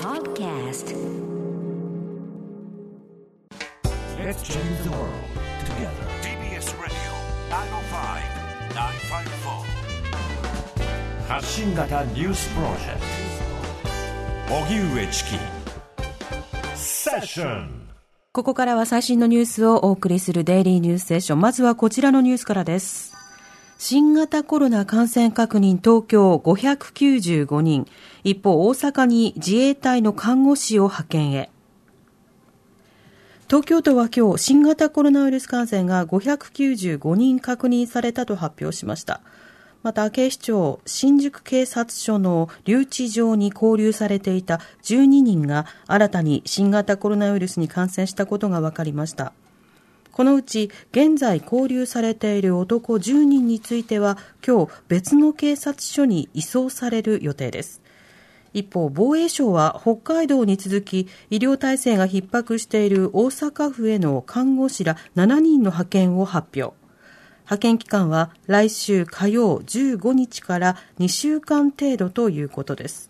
Podcast Let's change the world together. TBS Radio 905-954発信型ニュースプロジェクト荻上チキセッションここからは最新のニュースをお送りするデイリーニュースセッション。まずはこちらのニュースからです。新型コロナ感染確認東京595人。一方、大阪に自衛隊の看護師を派遣へ。東京都は今日、新型コロナウイルス感染が595人確認されたと発表しました。また、警視庁新宿警察署の留置場に拘留されていた12人が新たに新型コロナウイルスに感染したことが分かりました。このうち現在拘留されている男10人については今日別の警察署に移送される予定です。一方、防衛省は北海道に続き医療体制が逼迫している大阪府への看護師ら7人の派遣を発表。派遣期間は来週火曜15日から2週間程度ということです。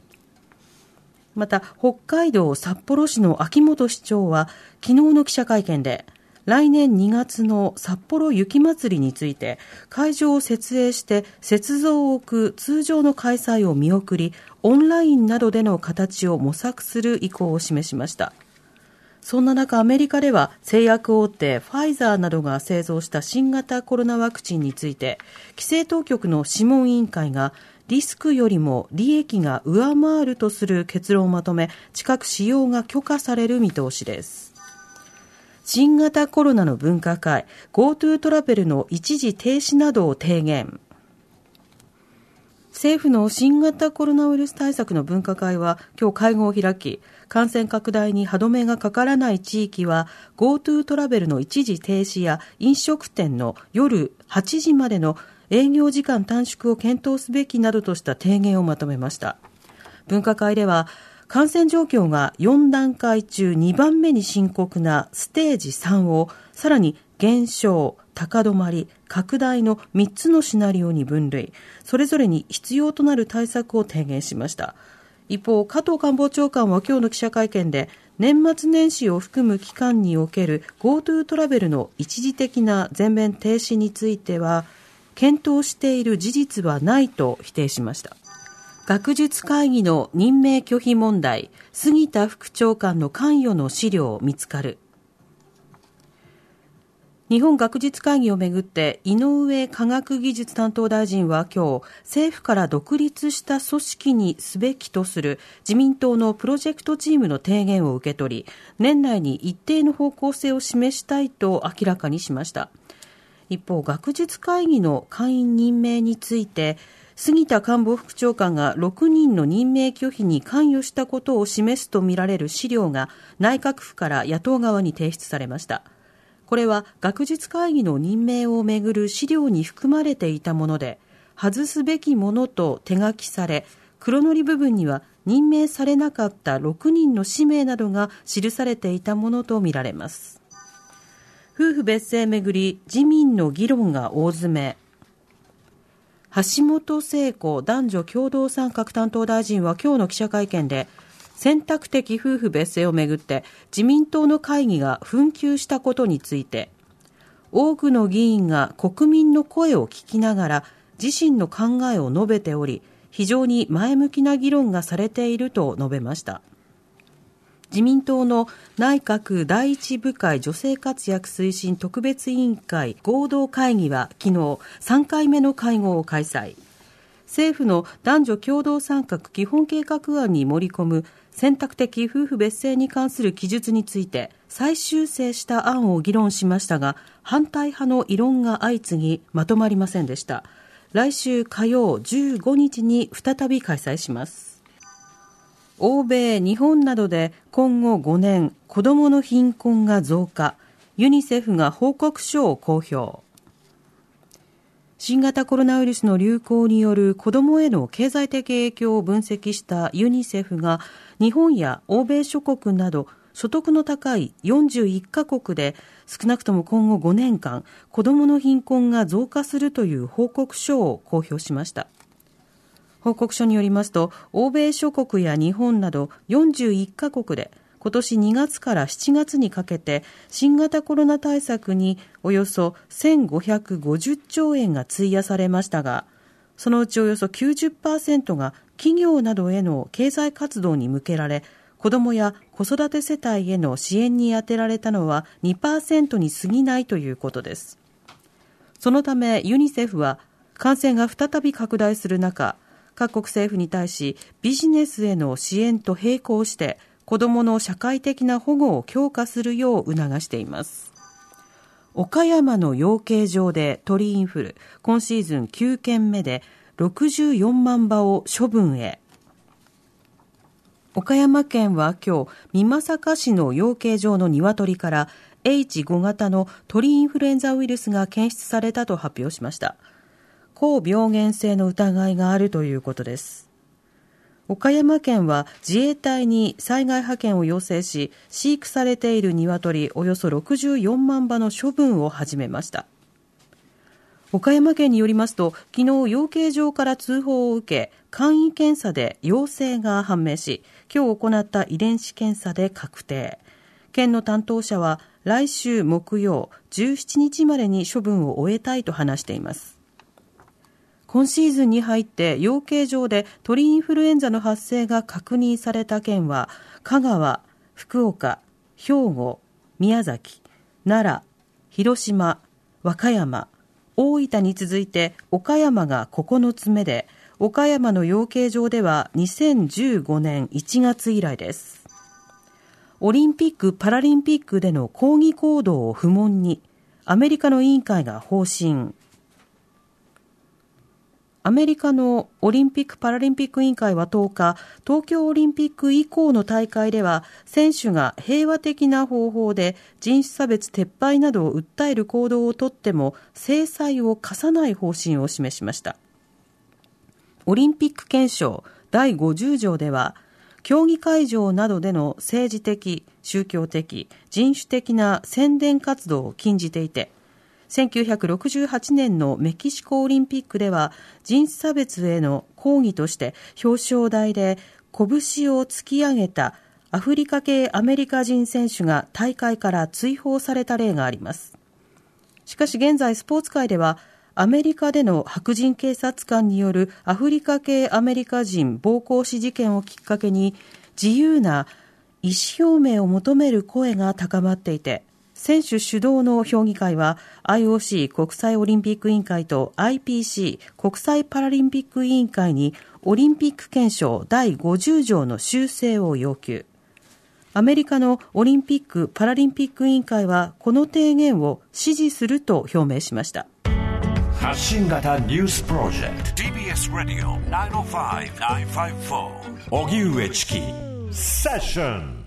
また、北海道札幌市の秋元市長は昨日の記者会見で、来年2月の札幌雪まつりについて、会場を設営して雪像を置く通常の開催を見送り、オンラインなどでの形を模索する意向を示しました。そんな中、アメリカでは製薬大手ファイザーなどが製造した新型コロナワクチンについて、規制当局の諮問委員会がリスクよりも利益が上回るとする結論をまとめ、近く使用が許可される見通しです。新型コロナの分科会、GoTo トラベルの一時停止などを提言。政府の新型コロナウイルス対策の分科会は今日会合を開き、感染拡大に歯止めがかからない地域は GoTo トラベルの一時停止や飲食店の夜8時までの営業時間短縮を検討すべきなどとした提言をまとめました。分科会では感染状況が4段階中2番目に深刻なステージ3をさらに減少、高止まり、拡大の3つのシナリオに分類、それぞれに必要となる対策を提言しました。一方、加藤官房長官は今日の記者会見で、年末年始を含む期間における GoTo トラベルの一時的な全面停止については、検討している事実はないと否定しました。学術会議の任命拒否問題、杉田副長官の関与の資料見つかる。日本学術会議をめぐって井上科学技術担当大臣は今日政府から独立した組織にすべきとする自民党のプロジェクトチームの提言を受け取り年内に一定の方向性を示したいと明らかにしました一方学術会議の会員任命について杉田官房副長官が6人の任命拒否に関与したことを示すとみられる資料が内閣府から野党側に提出されましたこれは学術会議の任命をめぐる資料に含まれていたもので、外すべきものと手書きされ、黒塗り部分には任命されなかった6人の氏名などが記されていたものとみられます。夫婦別姓めぐり、自民の議論が大詰め。橋本聖子男女共同参画担当大臣は今日の記者会見で、選択的夫婦別姓をめぐって自民党の会議が紛糾したことについて多くの議員が国民の声を聞きながら自身の考えを述べており非常に前向きな議論がされていると述べました。自民党の内閣第一部会女性活躍推進特別委員会合同会議は昨日3回目の会合を開催。政府の男女共同参画基本計画案に盛り込む選択的夫婦別姓に関する記述について再修正した案を議論しましたが反対派の異論が相次ぎまとまりませんでした。来週火曜15日に再び開催します。欧米、日本などで今後5年子どもの貧困が増加。ユニセフが報告書を公表。新型コロナウイルスの流行による子どもへの経済的影響を分析したユニセフが日本や欧米諸国など所得の高い41カ国で少なくとも今後5年間子どもの貧困が増加するという報告書を公表しました。報告書によりますと、欧米諸国や日本など41カ国で今年2月から7月にかけて新型コロナ対策におよそ1550兆円が費やされましたが、そのうちおよそ90%が企業などへの経済活動に向けられ、子どもや子育て世帯への支援に充てられたのは2%に過ぎないということです。そのためユニセフは感染が再び拡大する中、各国政府に対しビジネスへの支援と並行して子どもの社会的な保護を強化するよう促しています。岡山の養鶏場で鳥インフル、今シーズン9件目で64万羽を処分へ。岡山県は今日、美作市の養鶏場の鶏から H5 型の鳥インフルエンザウイルスが検出されたと発表しました。高病原性の疑いがあるということです。岡山県は自衛隊に災害派遣を要請し、飼育されている鶏およそ64万羽の処分を始めました。岡山県によりますと、昨日養鶏場から通報を受け、簡易検査で陽性が判明し、今日行った遺伝子検査で確定。県の担当者は、来週木曜17日までに処分を終えたいと話しています。今シーズンに入って養鶏場で鳥インフルエンザの発生が確認された県は香川、福岡、兵庫、宮崎、奈良、広島、和歌山、大分に続いて岡山が9つ目で岡山の養鶏場では2015年1月以来です。オリンピック・パラリンピックでの抗議行動を不問にアメリカの委員会が方針。アメリカのオリンピック・パラリンピック委員会は10日、東京オリンピック以降の大会では、選手が平和的な方法で人種差別撤廃などを訴える行動をとっても、制裁を課さない方針を示しました。オリンピック憲章第50条では、競技会場などでの政治的、宗教的、人種的な宣伝活動を禁じていて、1968年のメキシコオリンピックでは人種差別への抗議として表彰台で拳を突き上げたアフリカ系アメリカ人選手が大会から追放された例があります。しかし現在スポーツ界ではアメリカでの白人警察官によるアフリカ系アメリカ人暴行死事件をきっかけに自由な意思表明を求める声が高まっていて選手主導の評議会は IOC 国際オリンピック委員会と IPC 国際パラリンピック委員会にオリンピック憲章第50条の修正を要求。アメリカのオリンピック・パラリンピック委員会はこの提言を支持すると表明しました。発信型ニュースプロジェクト TBS ラディオ905-954おぎゅうえちきセッション